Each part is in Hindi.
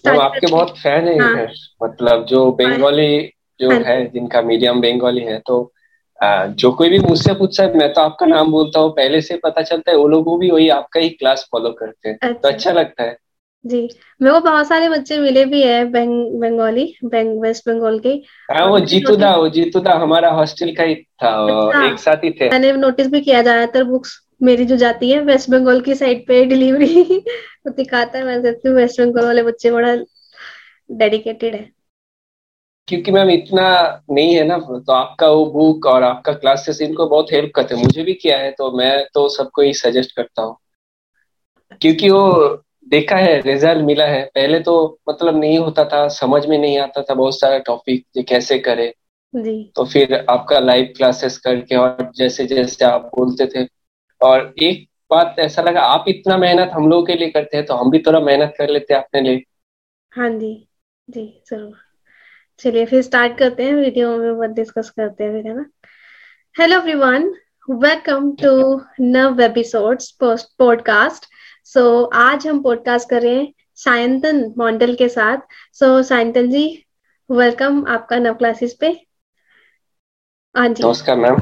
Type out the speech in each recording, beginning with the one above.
स्टार्ट आपके बहुत फ़ैन है हाँ, मतलब जो बंगाली जो हाँ, है जिनका मीडियम बंगाली है तो आ, जो कोई भी मुझसे पूछता है मैं तो आपका नाम बोलता हूँ पहले से पता चलता है वो लोग भी वही आपका ही क्लास फॉलो करते हैं। तो अच्छा। तो अच्छा लगता है। जी मेरे को बहुत सारे बच्चे मिले भी है बेंग, बंगाली बेंग, वेस्ट बंगाल के। हाँ वो जीतूदा वो जीतूदा हमारा हॉस्टल का ही था अच्छा, एक साथ ही थे। मैंने नोटिस भी किया ज़्यादातर बुक्स मेरी जो जाती है वेस्ट बंगाल की साइड पे डिलीवरी तो दिखाता है मैं देखती हूँ वेस्ट बंगाल वाले बच्चे बड़ा डेडिकेटेड है। क्योंकि मैम इतना नहीं है ना तो आपका वो बुक और आपका क्लासेस इनको बहुत हेल्प करते हैं। मुझे भी किया है तो मैं तो सबको ही सजेस्ट करता हूँ। क्योंकि वो देखा है रिज़ल्ट मिला है। पहले तो मतलब नहीं होता था समझ में नहीं आता था बहुत सारा टॉपिक ये कैसे करे। जी। तो फिर आपका लाइव क्लासेस करके और जैसे जैसे आप बोलते थे और एक बात ऐसा लगा आप इतना मेहनत हम लोगों के लिए करते हैं तो हम भी थोड़ा मेहनत कर लेते हैं अपने लिए। हाँ जी जी ज़रूर। चलिए फिर स्टार्ट करते हैं वीडियो में बात डिस्कस करते हैं फिर है ना? हेलो एवरीवन वेलकम टू नव एपिसोड्स पॉडकास्ट सो आज हम पॉडकास्ट कर रहे हैं सायंतन मॉडल के साथ। सो so, सायंतन जी वेलकम आपका नव क्लासेस पे। हाँ जी। नमस्कार मैम।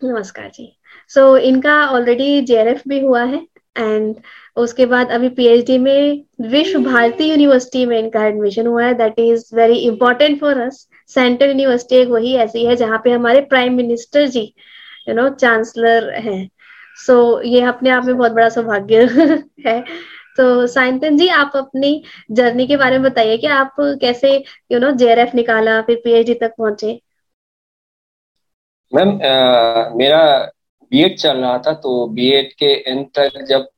नमस्कार जी। सो so, इनका ऑलरेडी जेआरएफ भी हुआ है एंड उसके बाद अभी पीएचडी में विश्व भारती यूनिवर्सिटी में इनका एडमिशन हुआ है. That is very important for us central university एक वही ऐसी है जहाँ पे हमारे prime minister ji you know chancellor हैं. सो so, ये अपने आप में बहुत बड़ा सौभाग्य है. तो साइंतन जी आप अपनी जर्नी के बारे में बताइए कि आप कैसे यू नो जेआरएफ निकाला फिर पीएचडी तक पहुँचे? मैम मेरा बीएड चल रहा था तो बीएड के एंड तक जब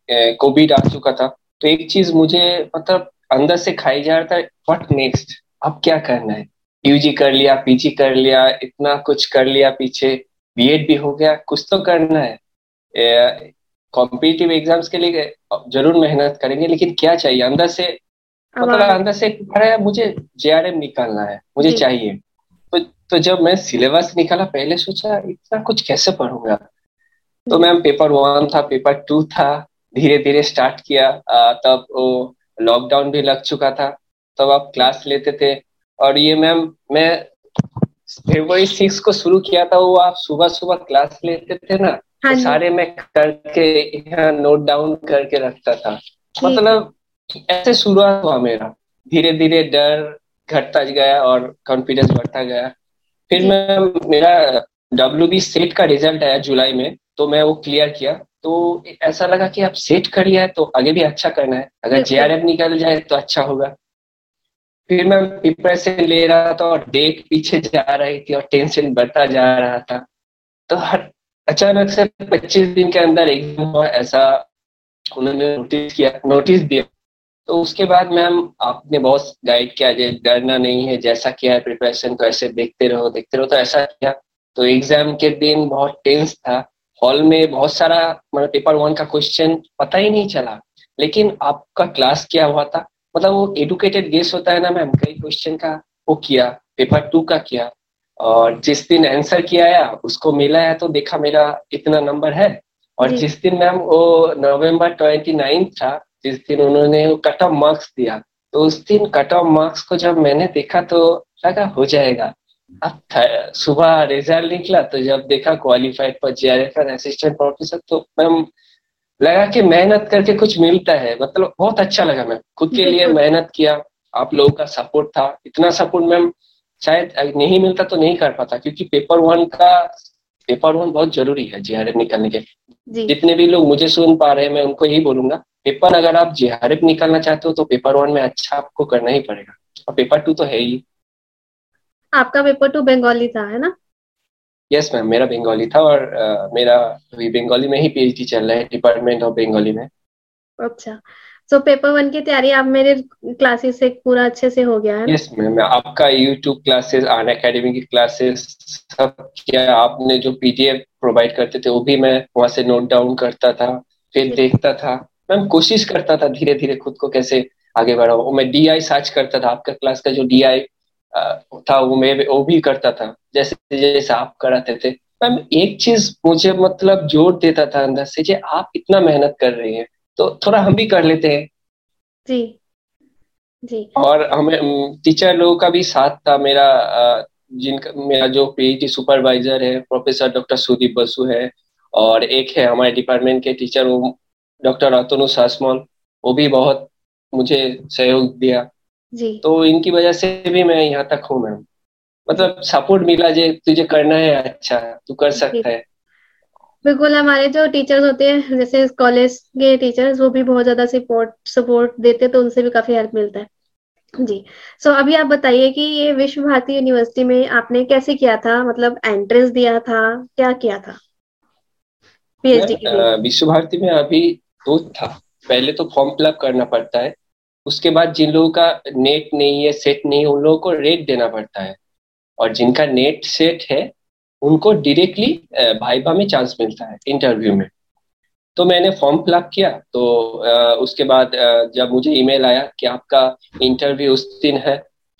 कोविड आ चुका था तो एक चीज़ मुझे मतलब अंदर से खाई जा रहा था व्हाट नेक्स्ट अब क्या करना है? यूजी कर लिया पीजी कर लिया इतना कुछ कर लिया पीछे बीएड भी हो गया कुछ तो करना है। कॉम्पिटिटिव एग्ज़ाम्स के लिए ज़रूर मेहनत करेंगे लेकिन क्या चाहिए? अंदर से मतलब अंदर से अरे मुझे जे निकालना है मुझे चाहिए। तो तो जब मैं सिलेबस निकाला पहले सोचा इतना कुछ कैसे पढ़ूँगा? तो मैम पेपर वन था पेपर टू था धीरे धीरे स्टार्ट किया तब वो लॉकडाउन भी लग चुका था। तब आप क्लास लेते थे। और ये मैम मैं फेब्रुवरी सिक्स को शुरू किया था वो आप सुबह सुबह क्लास लेते थे ना हाँ तो सारे मैं करके यहाँ नोट डाउन करके रखता था। मतलब ऐसे शुरुआत हुआ मेरा। धीरे धीरे डर घटता गया और कॉन्फिडेंस बढ़ता गया। फिर मैं मेरा डब्ल्यू बी सेट का रिज़ल्ट आया जुलाई में तो मैं वो क्लियर किया। तो ऐसा लगा कि अब सेट कर लिया है तो आगे भी अच्छा करना है। अगर जे आर एफ़ निकल जाए तो अच्छा होगा। फिर मैं प्रिपरेशन ले रहा था और डेट पीछे जा रही थी और टेंशन बढ़ता जा रहा था। तो हर अचानक से पच्चीस दिन के अंदर एग्ज़ाम हुआ ऐसा उन्होंने नोटिस किया नोटिस दिया। तो उसके बाद मैम आपने बहुत गाइड किया डरना नहीं है जैसा किया है प्रिपरेशन को ऐसे देखते रहो देखते रहो। तो ऐसा किया। तो एग्ज़ाम के दिन बहुत टेंस था। हॉल में बहुत सारा मतलब पेपर वन का क्वेश्चन पता ही नहीं चला। लेकिन आपका क्लास क्या हुआ था? मतलब वो एडुकेटेड गेस होता है ना मैम कई क्वेश्चन का वो किया पेपर टू का किया। और जिस दिन आंसर किया है उसको मिला है तो देखा मेरा इतना नंबर है। और जिस दिन मैम वो नवंबर ट्वेंटी नाइन था जिस दिन उन्होंने कट ऑफ़ मार्क्स दिया। तो उस दिन कट ऑफ़ मार्क्स को जब मैंने देखा तो लगा हो जाएगा। अब सुबह रिज़ल्ट निकला तो जब देखा क्वालिफाइड पर जे असिस्टेंट प्रोफेसर तो मैम लगा कि मेहनत करके कुछ मिलता है। मतलब बहुत अच्छा लगा मैम। खुद के लिए मेहनत किया आप लोगों का सपोर्ट था। इतना सपोर्ट मैम शायद नहीं मिलता तो नहीं कर पाता क्योंकि पेपर वन का पेपर वन बहुत ज़रूरी है जेआरएफ निकालने के। जितने भी लोग मुझे सुन पा रहे हैं मैं उनको यही बोलूँगा पेपर अगर आप जेआरएफ निकालना चाहते हो तो पेपर वन में अच्छा आपको करना ही पड़ेगा। और पेपर टू तो है ही। आपका पेपर टू बंगाली था है ना? यस मैम मेरा बंगाली था और uh, मेरा अभी बंगाली में ही पीएचडी चल रहा है डिपार्टमेंट ऑफ़ बंगाली में। अच्छा सो पेपर वन की तैयारी आप मेरे क्लासेस से पूरा अच्छे से हो गया है यस मैम आपका यूट्यूब क्लासेस आन अकेडमी की क्लासेस सब क्या आपने जो पीडीएफ प्रोवाइड करते थे वो भी मैं वहाँ से नोट डाउन करता था फिर देखता था। मैम कोशिश करता था धीरे धीरे खुद को कैसे आगे बढ़ाओ मैं डी आई सर्च करता था आपका क्लास का जो डी आई था वो मैं वो भी करता था। जैसे जैसे आप कराते थे। मैम एक चीज़ मुझे मतलब ज़ोर देता था अंदर से जो आप इतना मेहनत कर रही हैं तो थोड़ा हम भी कर लेते हैं। जी। जी। और हमें टीचर लोगों का भी साथ था। मेरा जिनका मेरा जो पीएचडी सुपरवाइजर है प्रोफेसर डॉक्टर सुदीप बसु है और एक है हमारे डिपार्टमेंट के टीचर वो डॉक्टर अतनु सासमोल वो भी बहुत मुझे सहयोग दिया। जी। तो इनकी वजह से भी मैं यहाँ तक हूँ मैम। मतलब सपोर्ट मिला जे तुझे करना है अच्छा तू कर सकता है। बिल्कुल हमारे जो टीचर्स होते हैं जैसे कॉलेज के टीचर्स वो भी बहुत ज़्यादा सपोर्ट सपोर्ट देते तो उनसे भी काफ़ी हेल्प मिलता है। जी। सो so, अभी आप बताइए कि ये विश्व भारती यूनिवर्सिटी में आपने कैसे किया था? मतलब एंट्रेंस दिया था क्या किया था? पीएचडी विश्व भारती में अभी दो था। पहले तो फॉर्म फिलअप करना पड़ता है। उसके बाद जिन लोगों का नेट नहीं है सेट नहीं है उन लोगों को रेट देना पड़ता है। और जिनका नेट सेट है उनको डायरेक्टली भाईबा में चांस मिलता है इंटरव्यू में। तो मैंने फॉर्म फिलअप किया। तो उसके बाद जब मुझे ईमेल आया कि आपका इंटरव्यू उस दिन है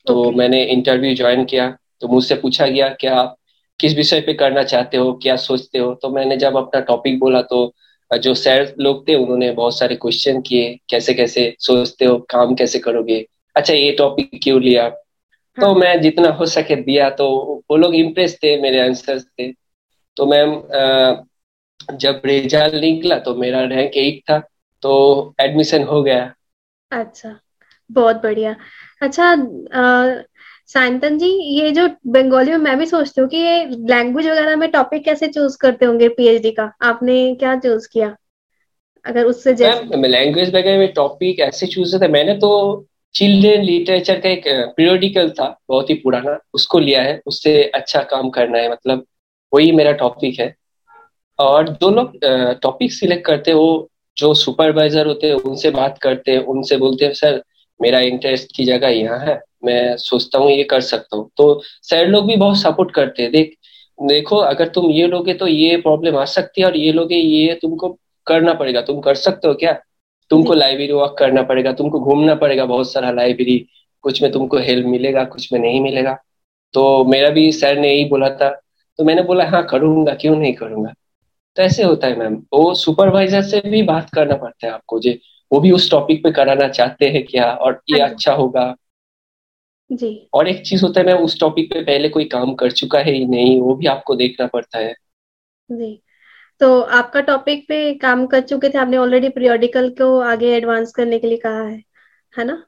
तो okay. मैंने इंटरव्यू ज्वाइन किया। तो मुझसे पूछा गया कि आप किस विषय पे करना चाहते हो? क्या सोचते हो? तो मैंने जब अपना टॉपिक बोला तो जो सर लोग थे उन्होंने बहुत सारे क्वेश्चन किए कैसे कैसे सोचते हो काम कैसे करोगे? अच्छा ये टॉपिक क्यों लिया? तो हाँ। मैं जितना हो सके दिया तो वो लोग इम्प्रेस थे मेरे आंसर थे। तो मैम जब रिज़ल्ट निकला तो मेरा रैंक एट था तो एडमिशन हो गया। अच्छा बहुत बढ़िया। अच्छा साइंतन जी ये जो बंगाली में मैं भी सोचती हूँ कि ये लैंग्वेज वगैरह में टॉपिक कैसे चूज़ करते होंगे पीएचडी का? आपने क्या चूज़ किया? अगर उससे लैंग्वेज वगैरह में टॉपिक ऐसे चूज़ थे मैंने तो चिल्ड्रेन लिटरेचर का एक पीरियोडिकल था बहुत ही पुराना उसको लिया है उससे अच्छा काम करना है मतलब वही मेरा टॉपिक है। और जो लोग टॉपिक सिलेक्ट करते हैं वो जो सुपरवाइजर होते हैं उनसे बात करते हैं उनसे बोलते हैं सर मेरा इंटरेस्ट की जगह यहाँ है मैं सोचता हूँ ये कर सकता हूँ। तो सर लोग भी बहुत सपोर्ट करते हैं। देख देखो अगर तुम ये लोगे तो ये प्रॉब्लम आ सकती है और ये लोगे ये तुमको करना पड़ेगा। तुम कर सकते हो क्या? तुमको लाइब्रेरी वॉक करना पड़ेगा तुमको घूमना पड़ेगा बहुत सारा लाइब्रेरी कुछ में तुमको हेल्प मिलेगा कुछ में नहीं मिलेगा। तो मेरा भी सर ने यही बोला था। तो मैंने बोला हाँ करूँगा क्यों नहीं करूँगा? तो ऐसे होता है मैम वो सुपरवाइजर से भी बात करना पड़ता है आपको जो वो भी उस टॉपिक पे कराना चाहते हैं क्या? और ये हाँ अच्छा होगा। जी। और एक चीज़ होता है मैं उस टॉपिक पे पहले कोई काम कर चुका है ही नहीं वो भी आपको देखना पड़ता है। जी। तो आपका टॉपिक पे काम कर चुके थे आपने ऑलरेडी पीरियोडिकल को आगे एडवांस करने के लिए कहा है है ना?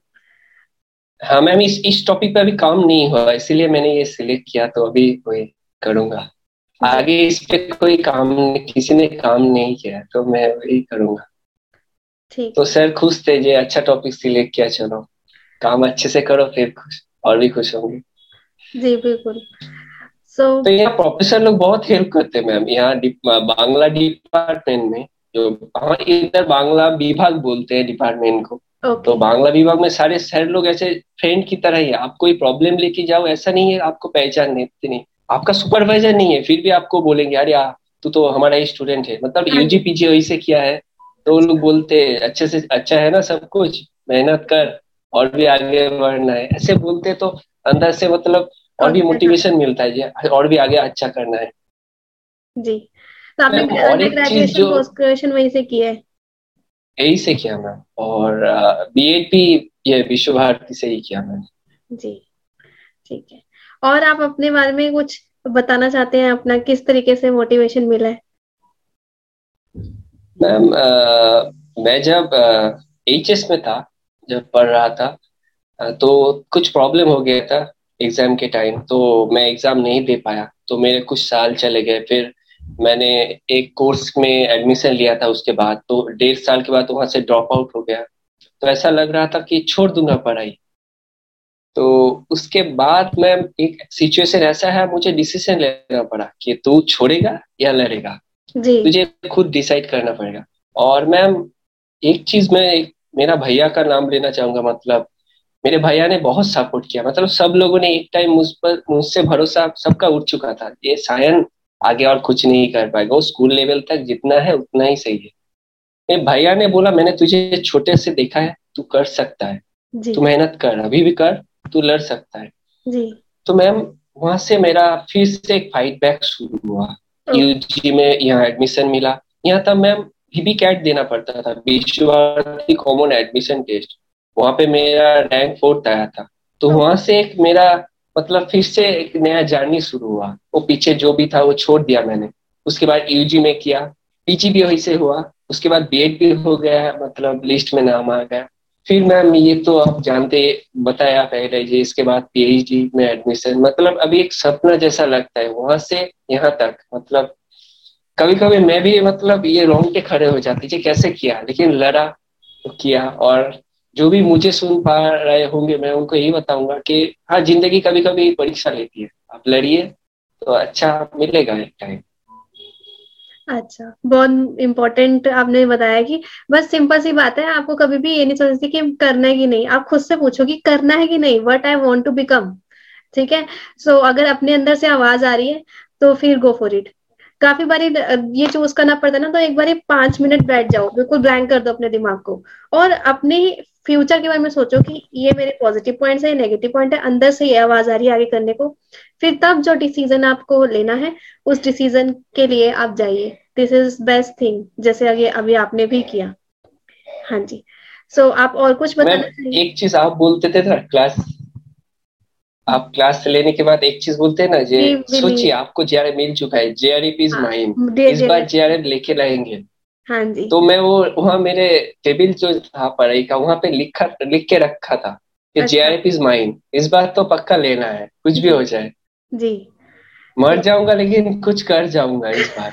हाँ मैम इस इस टॉपिक पे अभी काम नहीं हुआ इसीलिए मैंने ये सिलेक्ट किया तो अभी वही करूँगा। आगे इस पे कोई काम किसी ने काम नहीं किया तो मैं वही करूँगा। तो सर खुश थे जे अच्छा टॉपिक सिलेक्ट किया चलो। काम अच्छे से करो फिर खुश और भी खुश होंगे। जी बिल्कुल। So, तो यहाँ प्रोफेसर लोग बहुत हेल्प करते हैं मैम यहाँ बांग्ला डिपार्टमेंट में जो हाँ इधर बांग्ला विभाग बोलते हैं डिपार्टमेंट को। Okay. तो बांग्ला विभाग में सारे सर लोग ऐसे फ्रेंड की तरह ही आप कोई प्रॉब्लम लेके जाओ ऐसा नहीं है आपको पहचान नहीं आपका सुपरवाइजर नहीं है फिर भी आपको बोलेंगे अरे तू तो हमारा ही स्टूडेंट है। मतलब यूजी पीजी वही से किया है। तो वो लोग बोलते अच्छे से अच्छा है ना सब कुछ? मेहनत कर और भी आगे बढ़ना है। ऐसे बोलते तो अंदर से मतलब और भी मोटिवेशन मिलता है और भी आगे अच्छा करना है। जी। तो आपने और एक चीज़ जो ग्रेजुएशन वहीं से किया है? यही से किया मैम और बीएड भी ये विश्व भारती से ही किया मैंने। जी ठीक है। और आप अपने बारे में कुछ बताना चाहते हैं अपना किस तरीके से मोटिवेशन मिला है? मैम मैं जब एच एस में था, जब पढ़ रहा था तो कुछ प्रॉब्लम हो गया था एग्ज़ाम के टाइम तो मैं एग्ज़ाम नहीं दे पाया। तो मेरे कुछ साल चले गए, फिर मैंने एक कोर्स में एडमिशन लिया था उसके बाद तो डेढ़ साल के बाद वहाँ से ड्रॉप आउट हो गया। तो ऐसा लग रहा था कि छोड़ दूँगा पढ़ाई। तो उसके बाद मैं एक सिचुएशन ऐसा है, मुझे डिसीज़न लेना पड़ा कि तू छोड़ेगा या लड़ेगा। जी। तुझे खुद डिसाइड करना पड़ेगा। और मैम एक चीज़ मैं मेरा भैया का नाम लेना चाहूँगा मतलब मेरे भैया ने बहुत सपोर्ट किया। मतलब सब लोगों ने एक टाइम मुझ पर मुझसे भरोसा सबका उठ चुका था। ये सायन आगे और कुछ नहीं कर पाएगा। वो स्कूल लेवल तक जितना है उतना ही सही है। मेरे भैया ने बोला मैंने तुझे छोटे से देखा है तू कर सकता है। तू मेहनत कर अभी भी कर तू लड़ सकता है। जी। तो मैम वहाँ से मेरा फिर से एक फाइट बैक शुरू हुआ। यूजी में यहाँ एडमिशन मिला। यहाँ तब मैम भी कैट देना पड़ता था। विश्व कॉमन एडमिशन टेस्ट वहाँ पे मेरा रैंक फोर्थ आया था। तो वहाँ से एक मेरा मतलब फिर से एक नया जर्नी शुरू हुआ। वो पीछे जो भी था वो छोड़ दिया मैंने। उसके बाद यूजी में किया। पीजी भी वही से हुआ। उसके बाद बीएड भी हो गया। मतलब लिस्ट में नाम आ गया। फिर मैम, ये तो आप जानते, बताया पहले जी, इसके बाद पीएचडी में एडमिशन मतलब अभी एक सपना जैसा लगता है, वहाँ से यहाँ तक मतलब कभी कभी मैं भी मतलब ये रोंग के खड़े हो जाती जी, कैसे किया? लेकिन लड़ा तो किया, और जो भी मुझे सुन पा रहे होंगे, मैं उनको यही बताऊँगा कि हाँ ज़िंदगी कभी कभी परीक्षा लेती है। आप लड़िए तो अच्छा मिलेगा एक टाइम अच्छा बहुत इम्पोर्टेंट आपने बताया कि बस सिंपल सी बात है आपको कभी भी ये नहीं सोचती कि करना है कि नहीं। आप खुद से पूछो कि करना है कि नहीं what I want to become ठीक है? सो so, अगर अपने अंदर से आवाज़ आ रही है तो फिर गो फॉर इट काफ़ी बारी ये चूज़ करना पड़ता है ना तो एक बार पाँच मिनट बैठ जाओ बिल्कुल ब्लैंक कर दो अपने दिमाग को। और अपने फ्यूचर के बारे में सोचो कि ये मेरे पॉजिटिव पॉइंट्स है नेगेटिव पॉइंट है अंदर से ये आवाज़ आ रही है आगे करने को। फिर तब जो डिसीज़न आपको लेना है उस डिसीज़न के लिए आप जाइए। दिस इज़ बेस्ट थिंग जैसे आगे अभी आपने भी किया। हाँ जी। सो so, आप और कुछ बताना एक चीज़ आप बोलते थे ना क्लास आप क्लास से लेने के बाद एक चीज़ बोलते हैं ना जे सोचिए आपको जेआरएफ मिल चुका है। जेआरएफ इज़ माइंड इस बार जेआरएफ लेके रहेंगे हाँ जी। तो मैं वो वहाँ मेरे टेबल जो था पढ़ाई का वहाँ पे लिखा लिख के रखा था कि J R F is mind इस बार तो पक्का लेना है कुछ भी हो जाए। जी। मर जाऊँगा लेकिन कुछ कर जाऊँगा इस बार।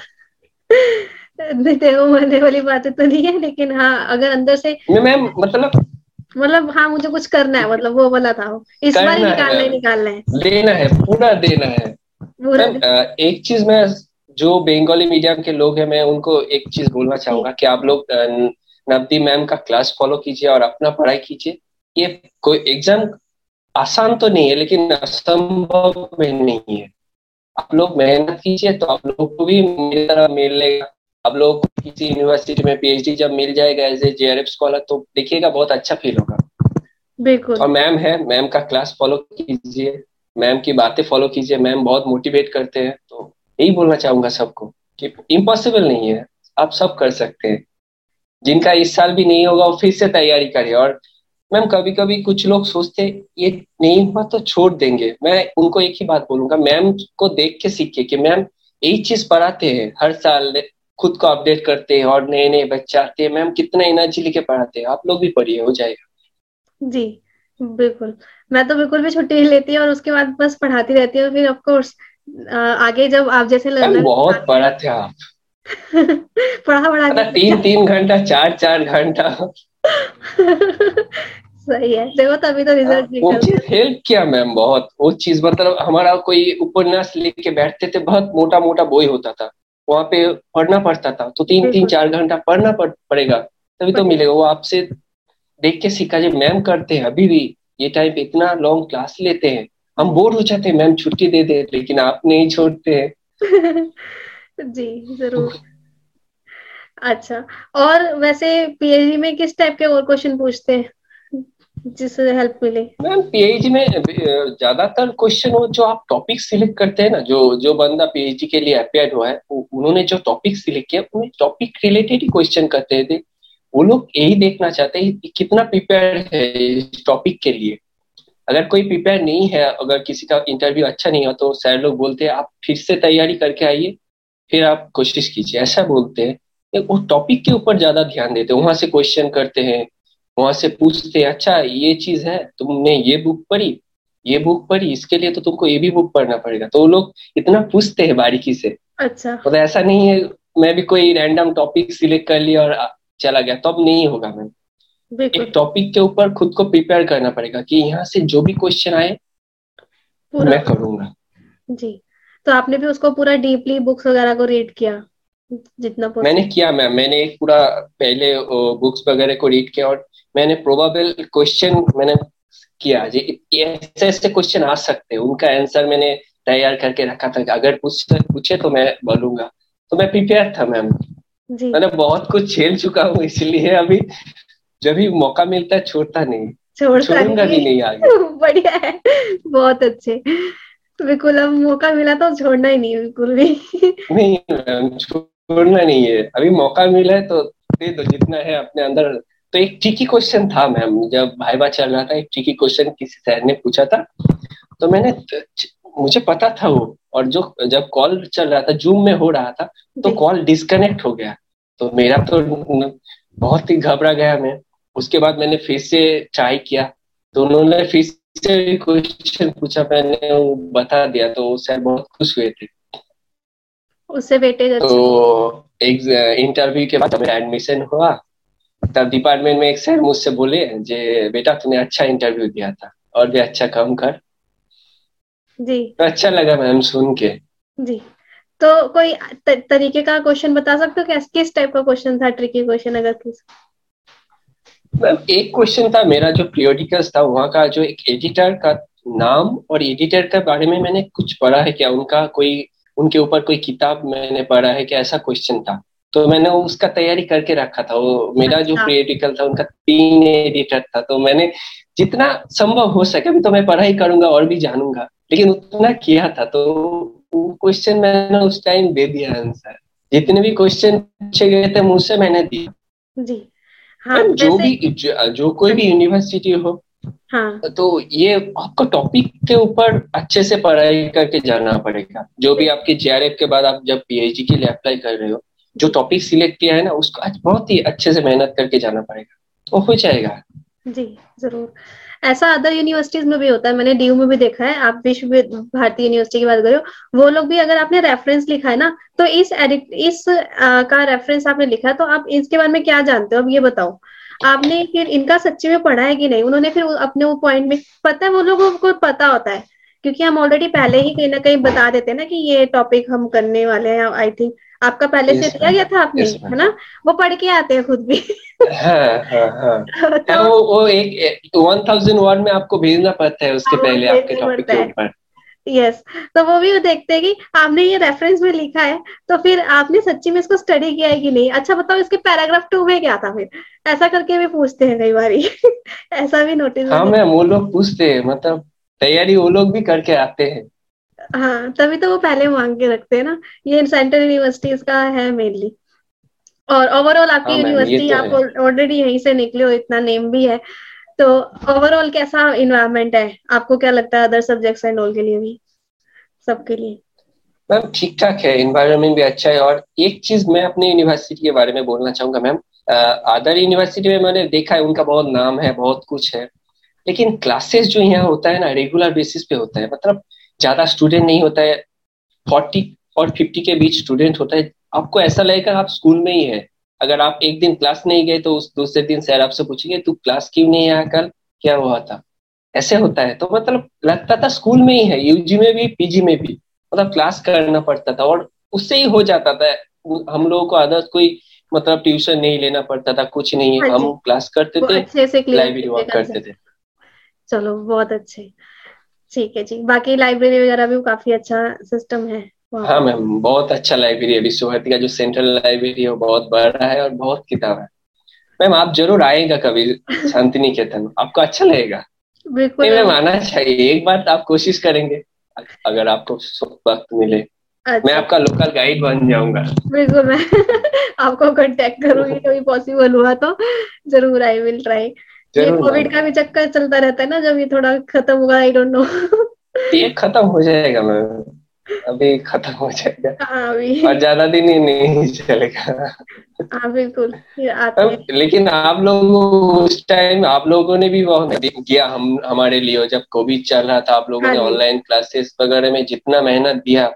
देखो मरने वाली बातें तो नहीं है लेकिन हाँ अगर अंदर से मैम मतलब मतलब हाँ मुझे कुछ करना है मतलब वो वाला था। इस बार ही निकालना है। निकालना है। लेना है पूरा देना है। पूरा एक चीज़ मैं जो बंगाली मीडियम के लोग हैं मैं उनको एक चीज़ बोलना चाहूँगा कि आप लोग नवदी मैम का क्लास फॉलो कीजिए और अपना पढ़ाई कीजिए। ये कोई एग्ज़ाम आसान तो नहीं है लेकिन असंभव में नहीं है। आप लोग मेहनत कीजिए तो आप लोग को भी मेरी तरह मिलेगा आप लोग को किसी यूनिवर्सिटी में पीएचडी जब मिल जाएगा एज ए जेआरएफ स्कॉलर तो देखिएगा बहुत अच्छा फील होगा। बिल्कुल। और मैम है मैम का क्लास फॉलो कीजिए। मैम की बातें फॉलो कीजिए। मैम बहुत मोटिवेट करते हैं। तो यही बोलना चाहूँगा सबको कि इम्पॉसिबल नहीं है। आप सब कर सकते हैं। जिनका इस साल भी नहीं होगा वो फिर से तैयारी करें। और मैम कभी कभी कुछ लोग सोचते ये नहीं हुआ तो छोड़ देंगे। मैं उनको एक ही बात बोलूँगा मैम को देख के सीखे कि मैम यही चीज़ पढ़ाते हैं हर साल खुद को अपडेट करते हैं और नए नए बच्चे आते हैं। मैम कितना एनर्जी लेके पढ़ाते हैं आप लोग भी पढ़िए हो जाएगा। जी बिल्कुल। मैं तो बिल्कुल भी छुट्टी नहीं लेती और उसके बाद बस पढ़ाती रहती हूँ फिर ऑफकोर्स आगे जब आप जैसे लर्नर बहुत पढ़ा थे आप। पढ़ा पढ़ा तीन तीन घंटा चार चार घंटा। सही है। देखो तभी तो रिज़ल्ट वो चीज़ हेल्प किया मैम बहुत। वो चीज़ मतलब हमारा कोई उपन्यास लिख के बैठते थे बहुत मोटा मोटा बोई होता था। वहाँ पे पढ़ना पड़ता था। तो तीन तीन चार घंटा पढ़ना पड़ेगा तभी तो मिलेगा। वो आपसे देख के सीखा जो मैम करते हैं अभी भी ये टाइम पे इतना लॉन्ग क्लास लेते हैं। हम बोर हो जाते हैं मैम छुट्टी दे दे लेकिन आप नहीं छोड़ते हैं। जी ज़रूर। अच्छा। और वैसे पीएचडी में किस टाइप के और क्वेश्चन पूछते हैं? जिससे हेल्प मिले। मैम पीएचडी में ज़्यादातर क्वेश्चन जो आप टॉपिक सिलेक्ट करते हैं ना, जो जो बंदा पीएचडी के लिए अपेयर हुआ है उन्होंने जो टॉपिक सिलेक्ट किया, उन्हें टॉपिक रिलेटेड ही क्वेश्चन करते थे। वो लोग यही देखना चाहते हैं कितना प्रिपेयर है इस टॉपिक के लिए। अगर कोई प्रिपेयर नहीं है, अगर किसी का इंटरव्यू अच्छा नहीं हो तो सर लोग बोलते हैं, आप फिर से तैयारी करके आइए, फिर आप कोशिश कीजिए। ऐसा बोलते हैं। वो टॉपिक के ऊपर ज़्यादा ध्यान देते हैं। वहाँ से क्वेश्चन करते हैं वहाँ से पूछते हैं अच्छा ये चीज़ है तुमने ये बुक पढ़ी? ये बुक पढ़ी? इसके लिए तो तुमको ये भी बुक पढ़ना पड़ेगा। तो वो लोग इतना पूछते हैं बारीकी से। अच्छा। तो ऐसा नहीं है मैं भी कोई रैंडम टॉपिक सिलेक्ट कर लिया और चला गया। तो अब नहीं होगा मैम। एक टॉपिक के ऊपर खुद को प्रिपेयर करना पड़ेगा कि यहाँ से जो भी क्वेश्चन आए मैं करूँगा। जी। तो आपने भी उसको पूरा डीपली बुक्स वगैरह को रीड किया? जितना मैंने किया मैम। मैंने एक पूरा पहले बुक्स वगैरह को रीड किया और मैंने प्रोबेबल क्वेश्चन मैंने किया जी। ऐसे ऐसे क्वेश्चन आ सकते हैं। उनका आंसर मैंने तैयार करके रखा था। अगर पूछ पूछे तो मैं बोलूँगा। तो मैं प्रिपेयर था मैम। मैंने बहुत कुछ झेल चुका हूँ इसलिए अभी जब भी मौका मिलता है छोड़ता नहीं। छोड़ूँगा भी नहीं आगे। बढ़िया है। बहुत अच्छे। बिल्कुल अब मौका मिला तो छोड़ना ही नहीं बिल्कुल भी। नहीं छोड़ना नहीं है। अभी मौका मिला है तो दे दो जितना है अपने अंदर। तो एक ट्रिकी क्वेश्चन था मैम जब भाईबा चल रहा था एक ट्रिकी क्वेश्चन किसी सर ने पूछा था। तो मैंने मुझे पता था वो और जो जब कॉल चल रहा था जूम में हो रहा था तो कॉल डिस्कनेक्ट हो गया। तो मेरा तो बहुत ही घबरा गया मैं। उसके बाद मैंने फिर से ट्राई किया। तो उन्होंने फिर से क्वेश्चन पूछा मैंने वो बता दिया तो सर बहुत खुश हुए थे। उससे वेटेज तो एक इंटरव्यू के बाद मेरा एडमिशन हुआ। तब डिपार्टमेंट में एक सर मुझसे बोले जे बेटा तूने अच्छा इंटरव्यू दिया था और भी अच्छा काम कर। जी। तो अच्छा लगा मैम सुन के। जी। तो कोई त, तरीके का क्वेश्चन बता सकते हो? कि किस टाइप का क्वेश्चन था? ट्रिकी क्वेश्चन अगर किस। मैम एक क्वेश्चन था मेरा जो पीरियोडिकल्स था वहाँ का जो एक एडिटर का नाम और एडिटर के बारे में मैंने कुछ पढ़ा है क्या? उनका कोई उनके ऊपर कोई किताब मैंने पढ़ा है कि ऐसा क्वेश्चन था। तो मैंने उसका तैयारी करके रखा था। वो मेरा जो पीरियोडिकल अच्छा। था उनका तीन एडिटर था। तो मैंने जितना संभव हो सके अभी तो मैं पढ़ाई करूँगा और भी जानूँगा। लेकिन उतना किया था। तो क्वेश्चन मैंने उस टाइम दे दिया आंसर जितने भी क्वेश्चन पूछे गए थे मुझसे मैंने दिया जी। हाँ जो भी जो, जो कोई भी यूनिवर्सिटी हो हाँ। तो ये आपको टॉपिक के ऊपर अच्छे से पढ़ाई करके जाना पड़ेगा। जो भी आपके जेआरएफ के बाद आप जब पीएचडी के लिए अप्लाई कर रहे हो जो टॉपिक सिलेक्ट किया है ना उसको आज बहुत ही अच्छे से मेहनत करके जाना पड़ेगा। वो हो जाएगा। जी ज़रूर। ऐसा अदर यूनिवर्सिटीज में भी होता है मैंने डीयू में भी देखा है आप विश्व भारतीय यूनिवर्सिटी की बात करो वो लोग भी अगर आपने रेफरेंस लिखा है ना तो इस एडिट इस आ, का रेफरेंस आपने लिखा है तो आप इसके बारे में क्या जानते हो? अब ये बताओ। आपने फिर इनका सच्ची में पढ़ा है कि नहीं? उन्होंने फिर अपने वो पॉइंट में पता है वो लोगों को पता होता है क्योंकि हम ऑलरेडी पहले ही कहीं ना कहीं बता देते हैं ना कि ये टॉपिक हम करने वाले हैं आई थिंक आपका पहले से दिया गया था आपने है ना? वो पढ़ के आते हैं खुद भी। हाँ, हाँ, हाँ. तो वो वो एक वन थाउज़ेंड वर्ड में आपको भेजना पड़ता है उसके पहले आपके टॉपिक के ऊपर। Yes yes. तो वो भी वो देखते हैं कि आपने ये रेफरेंस में लिखा है तो फिर आपने सच्ची में इसको स्टडी किया है कि नहीं? अच्छा बताओ इसके पैराग्राफ टू में क्या था फिर? ऐसा करके भी पूछते हैं कई बार। ऐसा भी नोटिस हाँ मैम वो लोग पूछते हैं मतलब तैयारी वो लोग भी करके आते हैं। हाँ तभी तो वो पहले मांग के रखते हैं ना। ये सेंट्रल यूनिवर्सिटीज का है मेनली और ओवरऑल आपकी यूनिवर्सिटी हाँ, तो आप ऑलरेडी यहीं से निकले हो इतना नेम भी है। तो ओवरऑल कैसा इन्वायरमेंट है? आपको क्या लगता है अदर सब्जेक्ट्स एंड ऑल के लिए भी? सबके लिए। मैम ठीक ठाक है इन्वायरमेंट भी अच्छा है। और एक चीज़ मैं अपनी यूनिवर्सिटी के बारे में बोलना चाहूँगा, मैम। अदर यूनिवर्सिटी में मैंने देखा है, उनका बहुत नाम है, बहुत कुछ है। लेकिन क्लासेस जो यहाँ होता है ना रेगुलर बेसिस पे होता है। मतलब ज़्यादा स्टूडेंट नहीं होता है फोर्टी और फिफ्टी के बीच स्टूडेंट होता है। आपको ऐसा लगेगा, आप स्कूल में ही है। अगर आप एक दिन क्लास नहीं गए तो उस दूसरे दिन सर आपसे पूछेंगे, तू क्लास क्यों नहीं आया कल? क्या हुआ था? ऐसे होता है। तो मतलब लगता था स्कूल में ही है यूजी में भी पीजी में भी। मतलब क्लास करना पड़ता था और उससे ही हो जाता था। हम लोगों को आदत कोई मतलब ट्यूशन नहीं लेना पड़ता था कुछ नहीं हाँ। हम क्लास करते थे लाइब्रेरी वर्क करते थे। चलो बहुत अच्छे। ठीक है जी। बाकी लाइब्रेरी वगैरह भी काफ़ी अच्छा सिस्टम है हाँ मैम बहुत अच्छा लाइब्रेरी है। विश्व भारती का जो सेंट्रल लाइब्रेरी है वो बहुत बड़ा है और बहुत किताब है। मैम आप ज़रूर आएगा कभी शांति निकेतन आपको अच्छा लगेगा। बिल्कुल। मैं माना चाहिए। एक बार आप कोशिश करेंगे अगर आपको वक्त मिले। अच्छा। मैं आपका लोकल गाइड बन जाऊँगा। बिल्कुल मैं आपको कांटेक्ट करूँगी कभी पॉसिबल हुआ तो ज़रूर आई विल ट्राई ये कोविड का भी चक्कर चलता रहता है ना जब ये थोड़ा खत्म होगा आई डोंट नो ये खत्म हो जाएगा मैम। अभी खत्म हो जाएगा। हाँ अभी। और ज़्यादा दिन ही नहीं चलेगा। हाँ बिल्कुल लेकिन आप लोग उस टाइम आप लोगों ने भी बहुत किया हम हमारे लिए जब कोविड चल रहा था आप लोगों हाँ ने ऑनलाइन क्लासेस वगैरह में जितना मेहनत दिया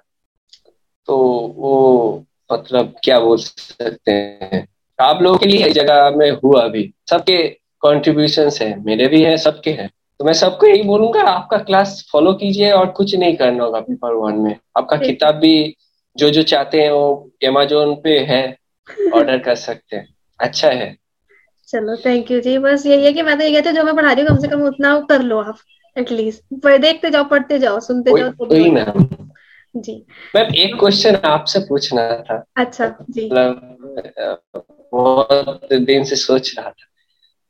तो वो मतलब क्या बोल सकते हैं? आप लोगों के लिए जगह में हुआ अभी सबके कॉन्ट्रीब्यूशन है मेरे भी है सबके हैं। तो मैं सबको यही बोलूँगा आपका क्लास फॉलो कीजिए और कुछ नहीं करना होगा पेपर वन में। आपका किताब भी जो जो चाहते हैं वो अमेजोन पे है ऑर्डर कर सकते हैं। अच्छा है। चलो थैंक यू जी। बस यही है कि मैं तो ये कहती हूँ जो मैं पढ़ा रही हूँ कम से कम उतना कर लो आप एटलीस्ट देखते जाओ पढ़ते जाओ सुनते जाओ वही मैम जी। मैम एक क्वेश्चन आपसे पूछना था। अच्छा जी। मतलब बहुत दिन से सोच रहा था।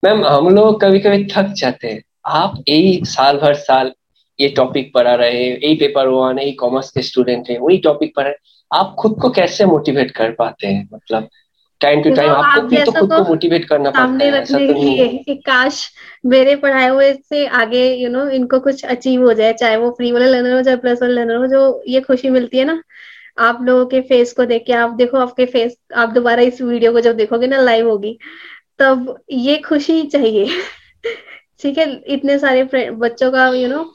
मैम हम लोग कभी कभी थक जाते हैं। आप यही साल भर साल ये टॉपिक पढ़ा रहे हैं यही पेपर वन यही कॉमर्स के स्टूडेंट है वही टॉपिक पढ़ रहे आप खुद को कैसे मोटिवेट कर पाते हैं? मतलब टाइम टू टाइम आपको भी तो खुद को मोटिवेट करना पड़ता है ऐसा तो कि काश मेरे पढ़ाए हुए से आगे यू you नो know, इनको कुछ अचीव हो जाए चाहे वो फ्री वाले लर्नर हो चाहे प्लस वाले लर्नर हो जो ये खुशी मिलती है ना। आप लोगों के फेस को देख के आप देखो आपके फेस आप दोबारा इस वीडियो को जब देखोगे ना लाइव होगी तब ये खुशी चाहिए। ठीक है इतने सारे बच्चों का यू you नो know,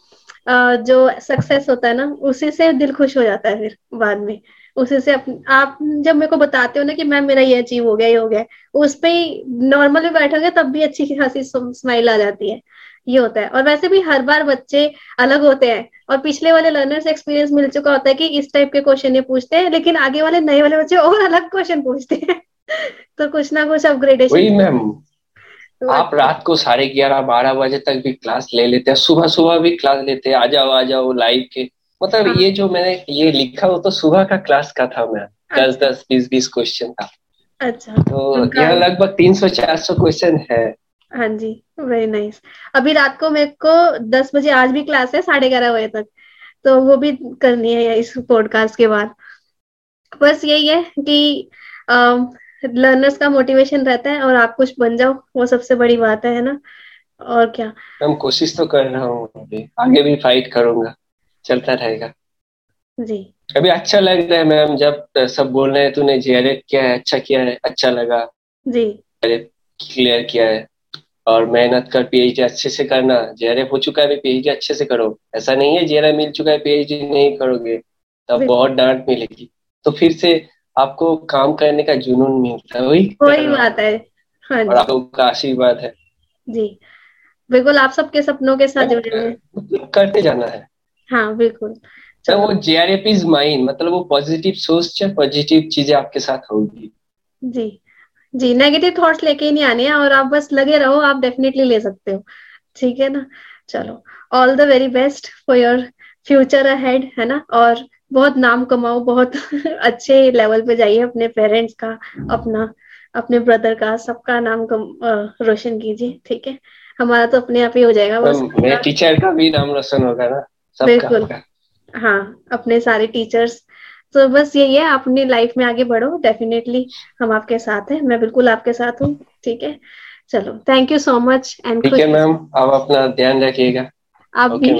जो सक्सेस होता है ना उसी से दिल खुश हो जाता है फिर बाद में। उसी से अप, आप जब मेरे को बताते हो ना कि मैम मेरा ये अचीव हो गया ये हो गया उस पे ही नॉर्मली बैठोगे तब भी अच्छी खासी स्माइल आ जाती है। ये होता है। और वैसे भी हर बार बच्चे अलग होते हैं। और पिछले वाले लर्नर्स एक्सपीरियंस मिल चुका होता है कि इस टाइप के क्वेश्चन ये पूछते हैं लेकिन आगे वाले नए वाले बच्चे और अलग क्वेश्चन पूछते हैं। तो कुछ ना कुछ अपग्रेडेशन आप रात को साढ़े ग्यारह बारह बजे तक भी क्लास ले लेते हैं सुबह सुबह भी क्लास लेते हैं आ जाओ आ जाओ लाइव के। मतलब हाँ। ये जो मैंने ये लिखा वो तो सुबह का क्लास का था मैं दस अच्छा। दस बीस बीस क्वेश्चन का। अच्छा तो यहाँ लगभग तीन सौ चार सौ क्वेश्चन है। हाँ जी वेरी नाइस अभी रात को मेरे को दस बजे आज भी क्लास है साढ़े ग्यारह बजे तक। तो वो भी करनी है इस पॉडकास्ट के बाद। बस यही है कि लर्नर्स का मोटिवेशन रहता है और आप कुछ बन जाओ वो सबसे बड़ी बात है ना? और क्या? हम कोशिश तो कर रहा हूँ अभी। आगे भी फाइट करूँगा। चलता रहेगा। जी। अभी अच्छा लग रहा है मैम जब सब बोल रहे हैं तूने जेआरएफ किया है अच्छा किया है अच्छा लगा। जी। क्लियर किया है। और मेहनत कर पीएचडी अच्छे से करना। जेआरएफ हो चुका है पीएचडी अच्छे से करो। ऐसा नहीं है जेआरएफ मिल चुका है पीएचडी नहीं करोगे। तब बहुत डांट मिलेगी। तो फिर से आपको काम करने का जुनून मिलता है वही वही बात है। हाँ और आपका आशीर्वाद है। जी। बिल्कुल आप सबके सपनों के साथ जुड़े हुए करते जाना है। हाँ बिल्कुल। तो वो जेआरएफ इज़ माइंड मतलब वो पॉजिटिव सोच पॉजिटिव चीज़ें आपके साथ होगी। जी। जी नेगेटिव थॉट्स लेके ही नहीं आने हैं और आप बस लगे रहो आप डेफिनेटली ले सकते हो। ठीक है ना? चलो all the very best for your future ahead है ना? और बहुत नाम कमाओ बहुत अच्छे लेवल पे जाइए अपने पेरेंट्स का अपना अपने ब्रदर का सबका नाम कम रोशन कीजिए ठीक है? हमारा तो अपने आप ही हो जाएगा बस मेरे टीचर का भी नाम रोशन होगा ना बिल्कुल। हाँ अपने सारे टीचर्स तो बस यही है अपनी लाइफ में आगे बढ़ो डेफिनेटली हम आपके साथ हैं मैं बिल्कुल आपके साथ हूँ ठीक है? चलो thank you so much and ठीक है मैम आप अपना ध्यान रखिएगा। आप भी।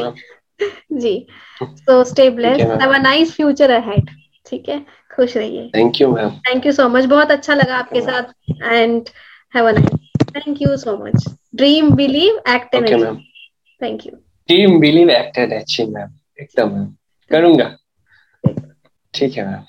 जी। So stay blessed have a nice future ahead ठीक है? खुश रहिए। Thank you ma'am thank you so much बहुत अच्छा लगा आपके साथ। And have a nice thank you so much dream believe act and thank you dream believe act and ma'am एकदम मैम करूँगा। ठीक है मैम